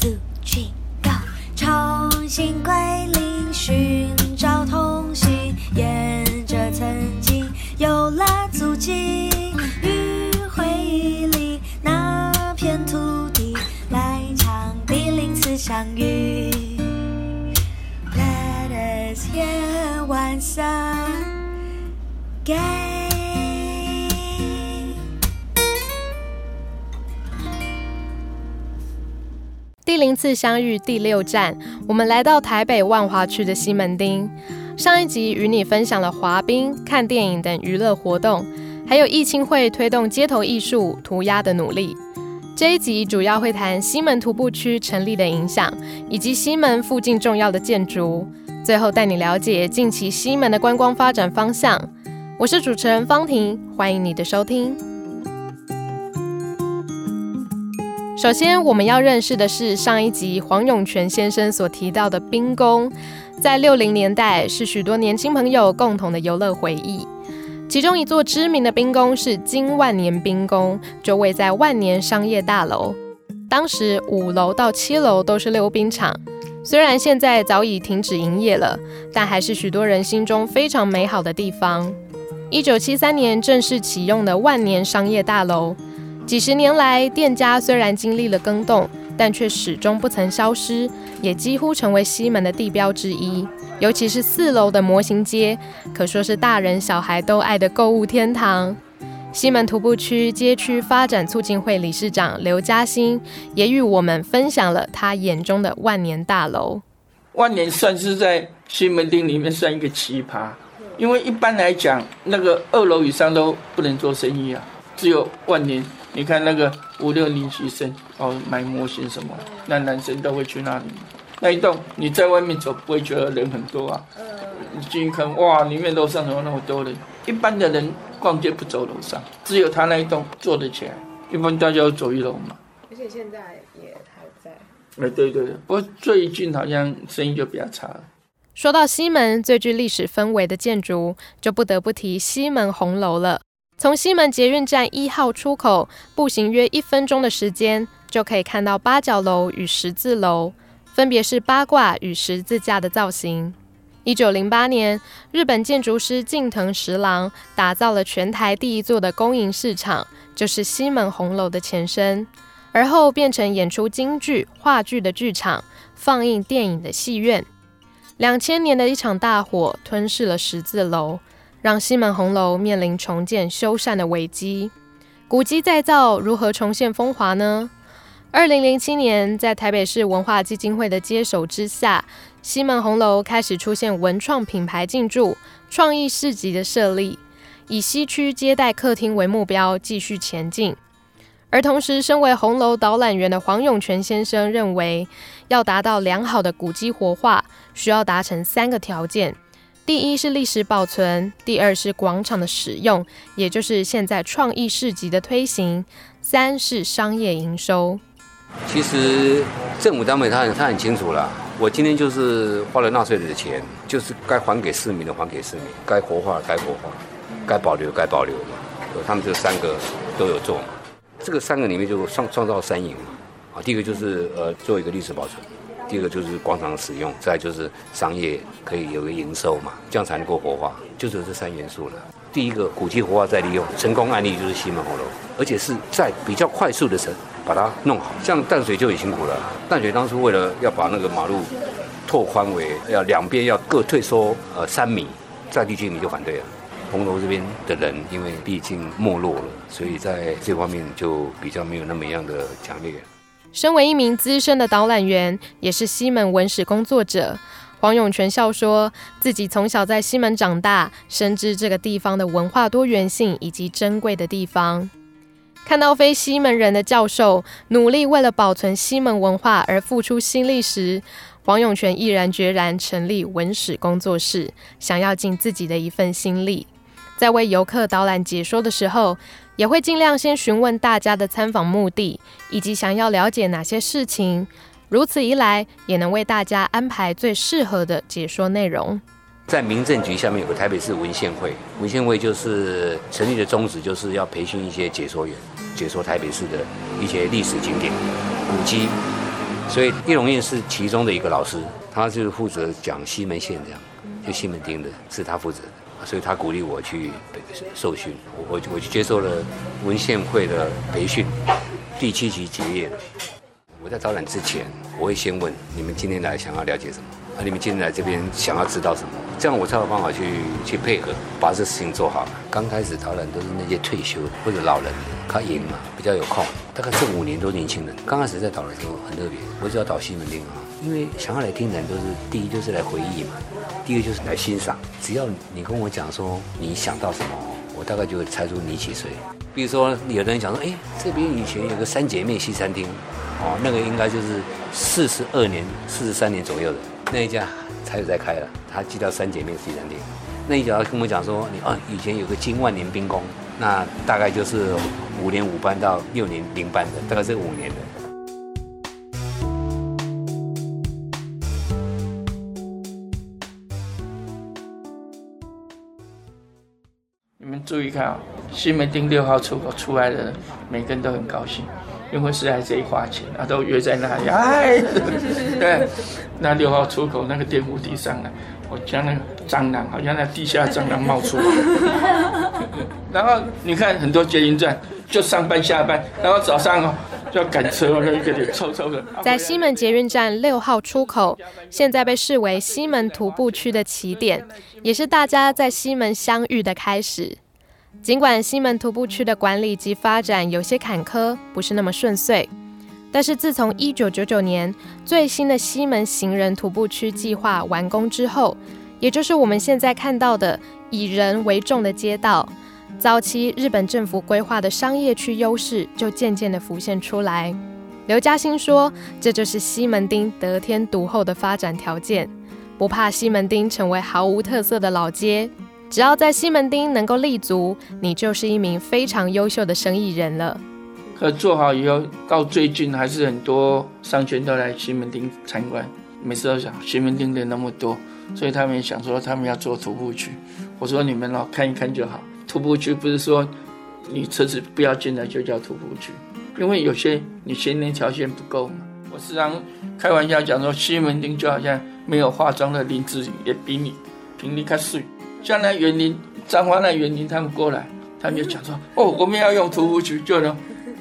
two three go，重新归零，寻找同行，沿着曾经有了足迹，与回忆里那片土地来场第零次相遇。Let us hear one song, again. 第零次相遇第六站，我们来到台北万华区的西门町。上一集与你分享了滑冰、看电影等娱乐活动，还有艺青会推动街头艺术涂鸦的努力。这一集主要会谈西门徒步区成立的影响，以及西门附近重要的建筑。最后带你了解近期西门的观光发展方向。我是主持人方婷，欢迎你的收听。首先，我们要认识的是上一集黄永泉先生所提到的冰宫，在六零年代是许多年轻朋友共同的游乐回忆。其中一座知名的冰宫是金万年冰宫，就位在万年商业大楼。当时五楼到七楼都是溜冰场，虽然现在早已停止营业了，但还是许多人心中非常美好的地方。一九七三年正式启用的万年商业大楼。几十年来，店家虽然经历了更动，但却始终不曾消失，也几乎成为西门的地标之一。尤其是四楼的模型街，可说是大人小孩都爱的购物天堂。西门徒步区街区发展促进会理事长刘嘉欣也与我们分享了他眼中的万年大楼。万年算是在西门町里面算一个奇葩，因为一般来讲，那个二楼以上都不能做生意啊，只有万年。你看那个五六年级生哦，买模型什么，那男生都会去那里。那一栋你在外面走不会觉得人很多啊，你进去看哇，里面楼上怎么那么多人？一般的人逛街不走楼上，只有他那一栋坐得起来。一般大家都走一楼嘛。而且现在也还在。哎，对对对，不过最近好像生意就比较差了。说到西门最具历史氛围的建筑，就不得不提西门红楼了。从西门捷运站一号出口步行约一分钟的时间，就可以看到八角楼与十字楼，分别是八卦与十字架的造型。一九零八年，日本建筑师近藤十郎打造了全台第一座的公营市场，就是西门红楼的前身。而后变成演出京剧、话剧的剧场，放映电影的戏院。两千年的一场大火吞噬了十字楼。让西门红楼面临重建修缮的危机，古迹再造如何重现风华呢？二零零七年，在台北市文化基金会的接手之下，西门红楼开始出现文创品牌进驻、创意市集的设立，以西区接待客厅为目标继续前进。而同时，身为红楼导览员的黄永泉先生认为，要达到良好的古迹活化，需要达成三个条件。第一是历史保存，第二是广场的使用，也就是现在创意市集的推行，三是商业营收。其实政府单位他很他很清楚了，我今天就是花了纳税人的钱，就是该还给市民的还给市民，该活化该活化，该保留该保留嘛。他们这三个都有做嘛，这个三个里面就创创造三赢嘛。啊，第一个就是呃做一个历史保存。第二个就是广场使用，再就是商业可以有个营收嘛，这样才能够活化，就只有这三元素了。第一个古迹活化再利用，成功案例就是西门红楼，而且是在比较快速的时把它弄好。像淡水就很辛苦了，淡水当初为了要把那个马路拓宽为要两边要各退缩呃三米，在地居民就反对了。红楼这边的人因为毕竟没落了，所以在这方面就比较没有那么样的强烈。身为一名资深的导览员，也是西门文史工作者，黄永泉笑说自己从小在西门长大，深知这个地方的文化多元性以及珍贵的地方。看到非西门人的教授努力为了保存西门文化而付出心力时，黄永泉毅然决然成立文史工作室，想要尽自己的一份心力，在为游客导览解说的时候，也会尽量先询问大家的参访目的，以及想要了解哪些事情。如此一来，也能为大家安排最适合的解说内容。在民政局下面有个台北市文献会，文献会就是成立的宗旨，就是要培训一些解说员，解说台北市的一些历史景点、古迹、所以叶龙彦是其中的一个老师，他就是负责讲西门县这样，就西门町的是他负责，所以他鼓励我去受训，我我我去接受了文献会的培训，第七级结业。我在导览之前，我会先问你们今天来想要了解什么？啊，你们今天来这边想要知道什么？这样我才有办法去去配合，把这事情做好。刚开始导览都是那些退休或者老人，他赢嘛，比较有空。大概这五年都年轻人。刚开始在导的时候很特别，我只要导西门町啊，因为想要来听的人都是第一就是来回忆嘛，第二就是来欣赏。只要你跟我讲说你想到什么，我大概就会猜出你几岁。比如说有的人讲说，哎，这边以前有个三姐妹西餐厅。哦，那个应该就是四十二年、四十三年左右的那一家才有在开了。他寄到三姐妹西餐厅，那一家跟我讲说，你啊，以前有个金万年兵工，那大概就是五年五班到六年零班的，大概是五年的。注意看啊，西门町六号出口出来的人，每个人都很高兴。因为是在这里花钱，啊，都约在那里，哎，对，那六号出口那个电扶梯上来，我将那个蟑螂，好像那地下蟑螂冒出来。然后你看很多捷运站，就上班下班，然后早上哦就要赶车，就一个脸臭臭的。在西门捷运站六号出口，现在被视为西门徒步区的起点，也是大家在西门相遇的开始。尽管西门徒步区的管理及发展有些坎坷，不是那么顺遂，但是自从一九九九年最新的西门行人徒步区计划完工之后，也就是我们现在看到的以人为重的街道，早期日本政府规划的商业区优势就渐渐地浮现出来。刘嘉欣说：“这就是西门町得天独厚的发展条件，不怕西门町成为毫无特色的老街。”只要在西门町能够立足，你就是一名非常优秀的生意人了。可做好以后，到最近还是很多商圈都来西门町参观。每次都想西门町人那么多，所以他们想说他们要做徒步区。我说你们老看一看就好。徒步区不是说你车子不要进来就叫徒步区，因为有些你先天条件不够嘛。我时常开玩笑讲说，西门町就好像没有化妆的林志颖，也比你平力卡水。将来园林、彰化那园林，他们过来，他们就讲说：“哦，我们要用徒步区，就能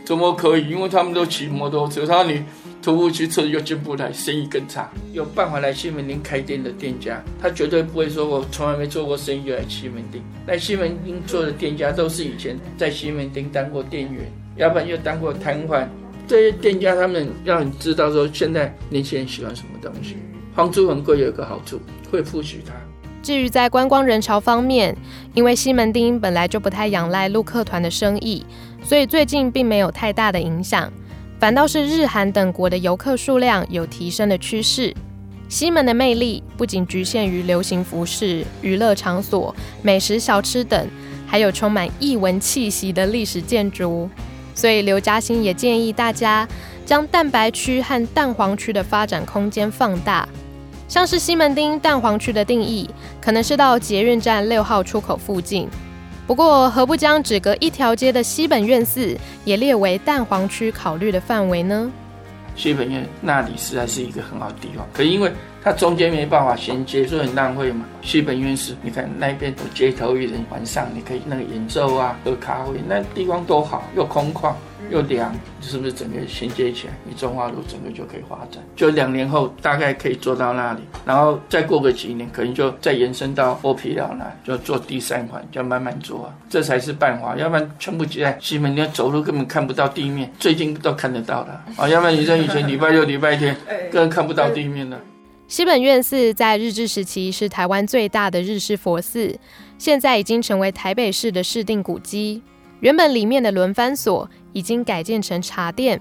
怎么可以？因为他们都骑摩托车，他你徒步区车又进不来，生意更差。有办法来西门町开店的店家，他绝对不会说我从来没做过生意就来西门町。来西门町做的店家都是以前在西门町当过店员，要不然又当过摊贩。这些店家他们让你知道说，现在年轻人喜欢什么东西。房租很贵，有一个好处，会付许他。”至于在观光人潮方面，因为西门町本来就不太仰赖陆客团的生意，所以最近并没有太大的影响，反倒是日韩等国的游客数量有提升的趋势。西门的魅力不仅局限于流行服饰、娱乐场所、美食小吃等，还有充满异文气息的历史建筑。所以刘嘉欣也建议大家将蛋白区和蛋黄区的发展空间放大。像是西门町蛋黄区的定义，可能是到捷运站六号出口附近。不过，何不将只隔一条街的西本院寺也列为蛋黄区考虑的范围呢？西本院那里实在是一个很好的地方，可是因为它中间没办法衔接，所以很浪费嘛。西本院士，你看那边有街头艺人，晚上你可以那个演奏啊，喝咖啡，那地方多好，又空旷。又凉，是不是整个衔接起来？你中华路整个就可以发展。就两年后大概可以做到那里，然后再过个几年，可能就再延伸到剥皮寮那，就做第三环，就慢慢做啊，这才是办法。要不然全部挤在西门，你要走路根本看不到地面。最近都看得到了啊，要不然你像以前礼拜六、礼拜天根本看不到地面了。西本愿寺在日治时期是台湾最大的日式佛寺，现在已经成为台北市的市定古迹。原本里面的轮番所已经改建成茶店，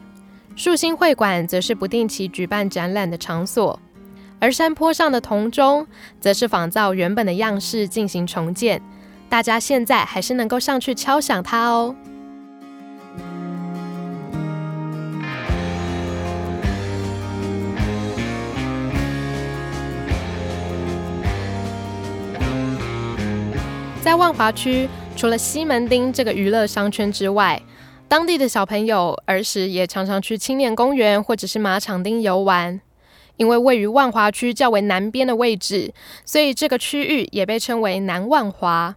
树心会馆则是不定期举办展览的场所，而山坡上的铜钟则是仿照原本的样式进行重建，大家现在还是能够上去敲响它哦。在万华区。除了西门町这个娱乐商圈之外，当地的小朋友儿时也常常去青年公园或者是马场町游玩。因为位于万华区较为南边的位置，所以这个区域也被称为南万华。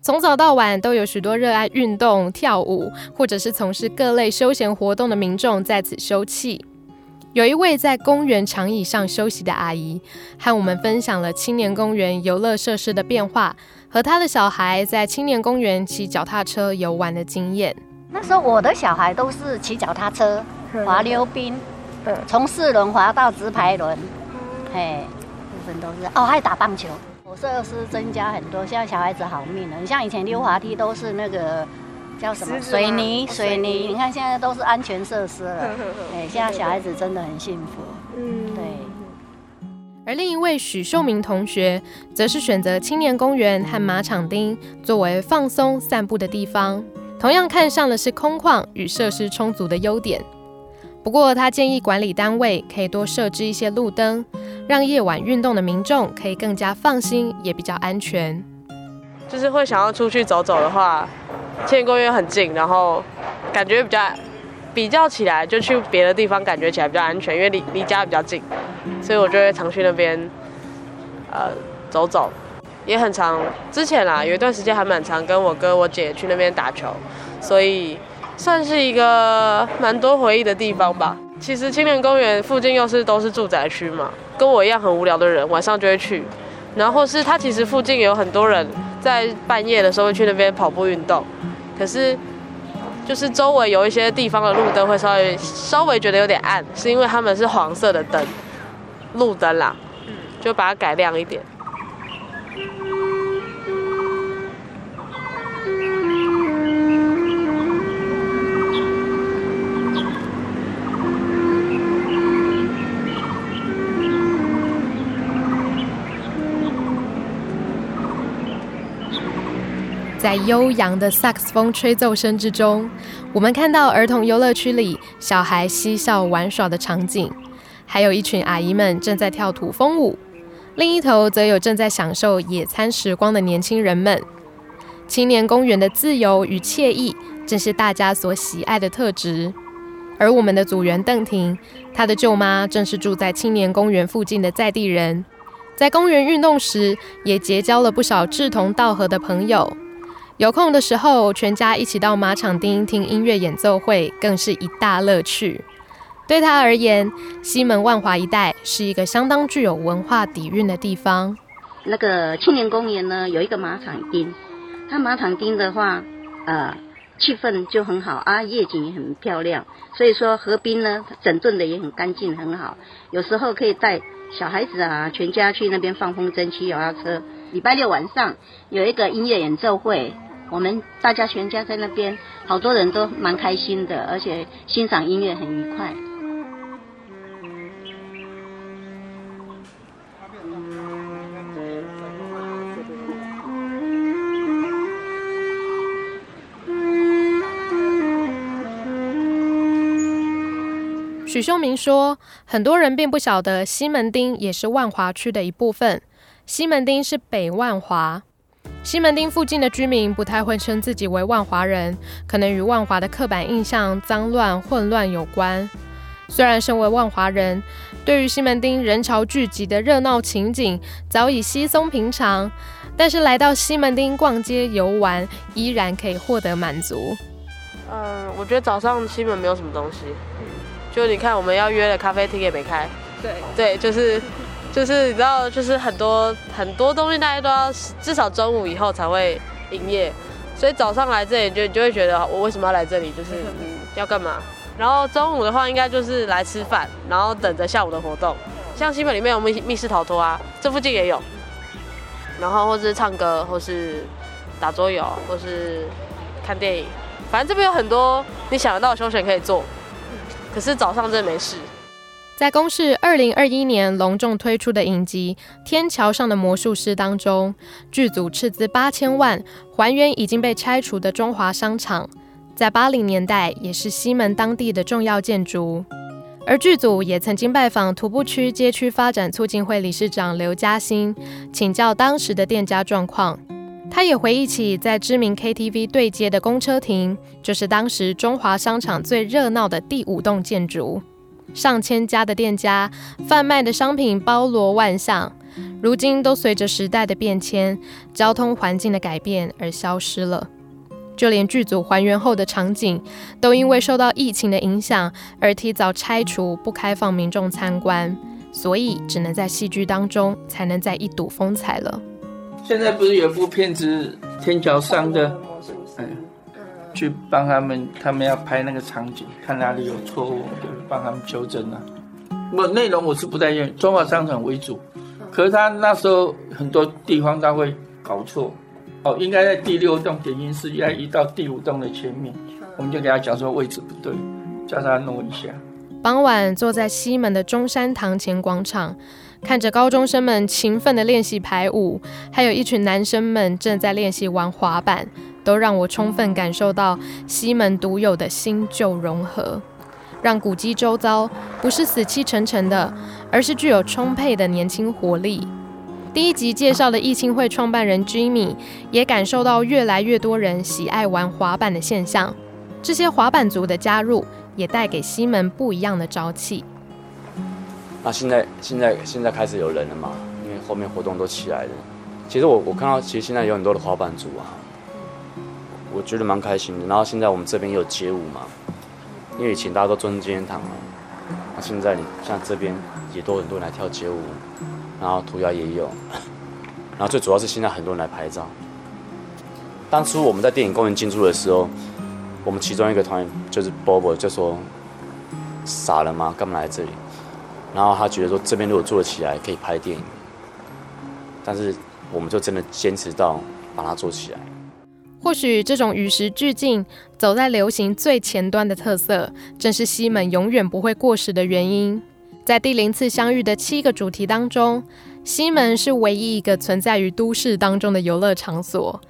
从早到晚都有许多热爱运动、跳舞或者是从事各类休闲活动的民众在此休憩。有一位在公园长椅上休息的阿姨，和我们分享了青年公园游乐设施的变化，和她的小孩在青年公园骑脚踏车游玩的经验。那时候我的小孩都是骑脚踏车、滑溜冰，从四轮滑到直排轮，嘿，部分都是哦，还打棒球。设施增加很多，现在小孩子好命了。你像以前溜滑梯都是那个叫什么水泥，水泥。你看现在都是安全设施了。哎，现在小孩子真的很幸福。嗯，对。而另一位许秀明同学，则是选择青年公园和马场町作为放松散步的地方，同样看上的是空旷与设施充足的优点。不过，他建议管理单位可以多设置一些路灯。让夜晚运动的民众可以更加放心，也比较安全。就是会想要出去走走的话，青年公园很近，然后感觉比较比较起来，就去别的地方感觉起来比较安全，因为离离家比较近，所以我就会常去那边呃走走，也很常。之前啦，有一段时间还蛮常跟我哥我姐去那边打球，所以算是一个蛮多回忆的地方吧。其实青年公园附近又是都是住宅区嘛。跟我一样很无聊的人，晚上就会去。然后是它其实附近有很多人在半夜的时候会去那边跑步运动。可是就是周围有一些地方的路灯会稍微稍微觉得有点暗，是因为他们是黄色的灯，路灯啦，就把它改亮一点。在悠扬的萨克斯风吹奏声之中，我们看到儿童游乐区里小孩嬉笑玩耍的场景，还有一群阿姨们正在跳土风舞。另一头则有正在享受野餐时光的年轻人们。青年公园的自由与惬意，正是大家所喜爱的特质。而我们的组员邓婷，她的舅妈正是住在青年公园附近的在地人，在公园运动时，也结交了不少志同道合的朋友。有空的时候，全家一起到马场町听音乐演奏会，更是一大乐趣。对他而言，西门万华一带是一个相当具有文化底蕴的地方。那个青年公园呢，有一个马场町，它马场町的话，呃，气氛就很好啊，夜景也很漂亮。所以说河滨呢，整顿的也很干净，很好。有时候可以带小孩子啊，全家去那边放风筝、骑摇摇车。礼拜六晚上有一个音乐演奏会。我们大家全家在那边，好多人都蛮开心的，而且欣赏音乐很愉快。许秀明说，很多人并不晓得西门町也是万华区的一部分，西门町是北万华。西门町附近的居民不太会称自己为万华人，可能与万华的刻板印象脏乱混乱有关。虽然身为万华人，对于西门町人潮聚集的热闹情景早已稀松平常，但是来到西门町逛街游玩，依然可以获得满足。嗯，我觉得早上西门没有什么东西，就你看我们要约的咖啡厅也没开。对对，就是。就是你知道，就是很多很多东西，大家都要至少中午以后才会营业，所以早上来这里就你就会觉得我为什么要来这里？就是嗯要干嘛？然后中午的话，应该就是来吃饭，然后等着下午的活动。像西门里面有密密室逃脱啊，这附近也有。然后或是唱歌，或是打桌游，或是看电影，反正这边有很多你想得到的休闲可以做。可是早上真的没事。在公视二零二一年隆重推出的影集《天桥上的魔术师》当中，剧组斥资八千万还原已经被拆除的中华商场，在八零年代也是西门当地的重要建筑。而剧组也曾经拜访徒步区街区发展促进会理事长刘嘉欣，请教当时的店家状况。他也回忆起在知名 KTV 对接的公车亭，就是当时中华商场最热闹的第五栋建筑，上千家的店家，贩卖的商品包罗万象，如今都随着时代的变迁、交通环境的改变而消失了。就连剧组还原后的场景，都因为受到疫情的影响而提早拆除，不开放民众参观，所以只能在戏剧当中才能再一睹风采了。现在不是有部片子《天桥上的》，嗯，去帮他们，他们要拍那个场景，看哪里有错误，就帮他们纠正啊。我，内容我是不太愿意，中华商场为主，可是他那时候很多地方他会搞错。哦，应该在第六栋点心室，要移到第五栋的前面，我们就给他讲说位置不对，叫他弄一下。傍晚坐在西门的中山堂前广场，看着高中生们勤奋的练习排舞，还有一群男生们正在练习玩滑板，都让我充分感受到西门独有的新旧融合，让古迹周遭不是死气沉沉的，而是具有充沛的年轻活力。第一集介绍的艺青会创办人 Jimmy 也感受到越来越多人喜爱玩滑板的现象。这些滑板族的加入，也带给西门不一样的朝气。那现在现在现在开始有人了嘛？因为后面活动都起来了。其实我我看到，其实现在有很多的滑板族啊，我觉得蛮开心的。然后现在我们这边也有街舞嘛，因为以前大家都尊敬堂嘛，那现在像这边也都很多人来跳街舞。然后涂鸦也有，然后最主要是现在很多人来拍照。当初我们在电影公园进驻的时候，我们其中一个团员就是 Bobo 就说：“傻了吗？干嘛来这里？”然后他觉得说这边如果做得起来可以拍电影，但是我们就真的坚持到把它做起来。或许这种与时俱进、走在流行最前端的特色，正是西门永远不会过时的原因。在第零次相遇的七个主题当中，西门是唯一一个存在于都市当中的游乐场所。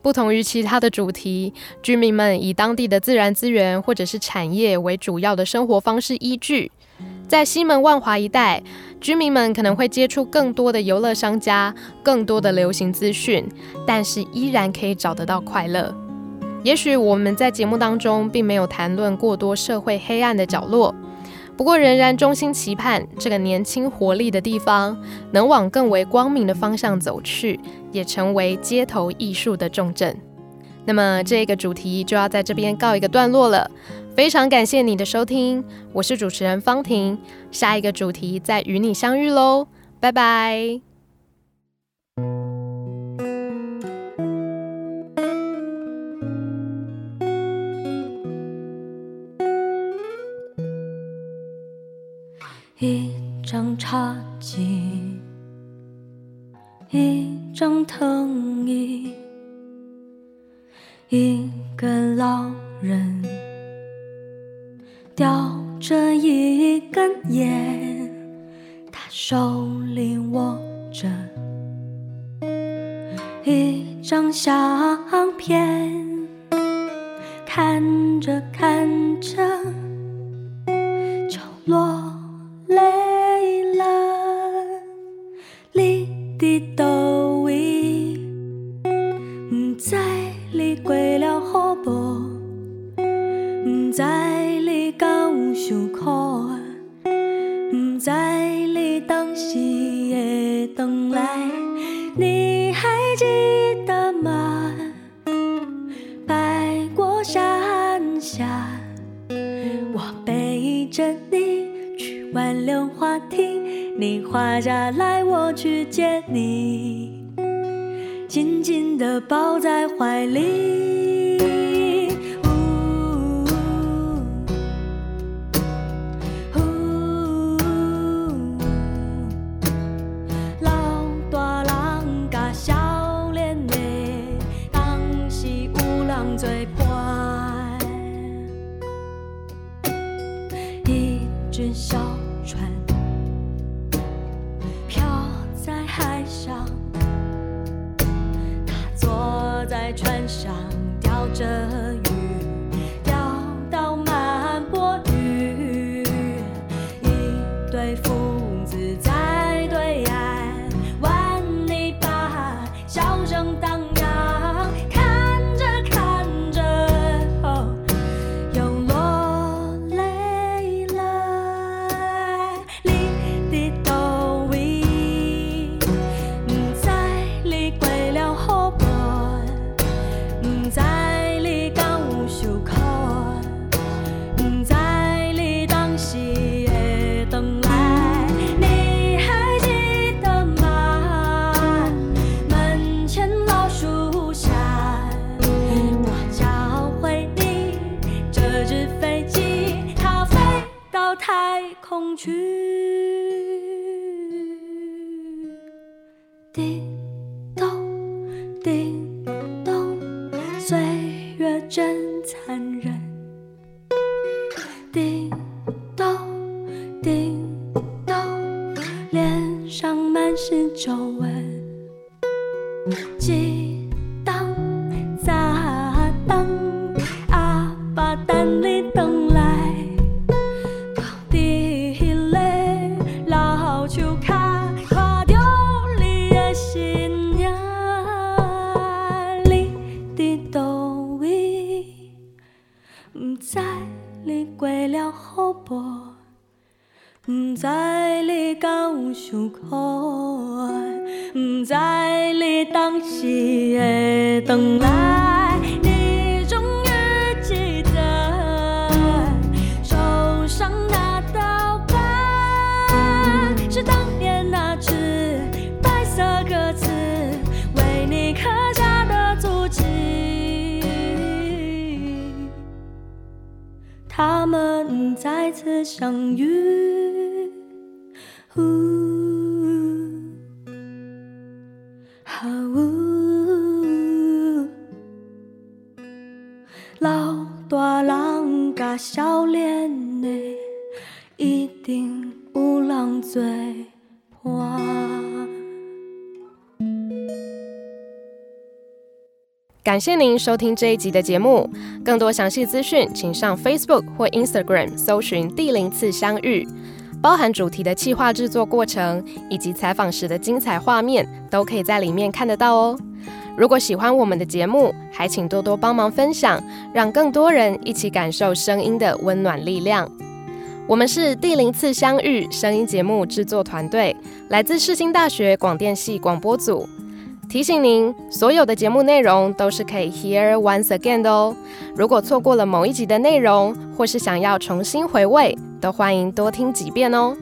不同于其他的主题，居民们以当地的自然资源或者是产业为主要的生活方式依据。在西门万华一带，居民们可能会接触更多的游乐商家、更多的流行资讯，但是依然可以找得到快乐。也许我们在节目当中并没有谈论过多社会黑暗的角落。不过，仍然衷心期盼这个年轻活力的地方能往更为光明的方向走去，也成为街头艺术的重镇。那么，这个主题就要在这边告一个段落了。非常感谢你的收听，我是主持人方婷。下一个主题再与你相遇喽，拜拜。一张茶跌倒。相遇，感谢您收听这一集的节目。更多详细资讯，请上 Facebook 或 Instagram 搜寻“第零次相遇”，包含主题的企划制作过程以及采访时的精彩画面，都可以在里面看得到哦。如果喜欢我们的节目，还请多多帮忙分享，让更多人一起感受声音的温暖力量。我们是第零次相遇声音节目制作团队，来自世新大学广电系广播组。提醒您，所有的节目内容都是可以 hear once again 的哦。如果错过了某一集的内容，或是想要重新回味，都欢迎多听几遍哦。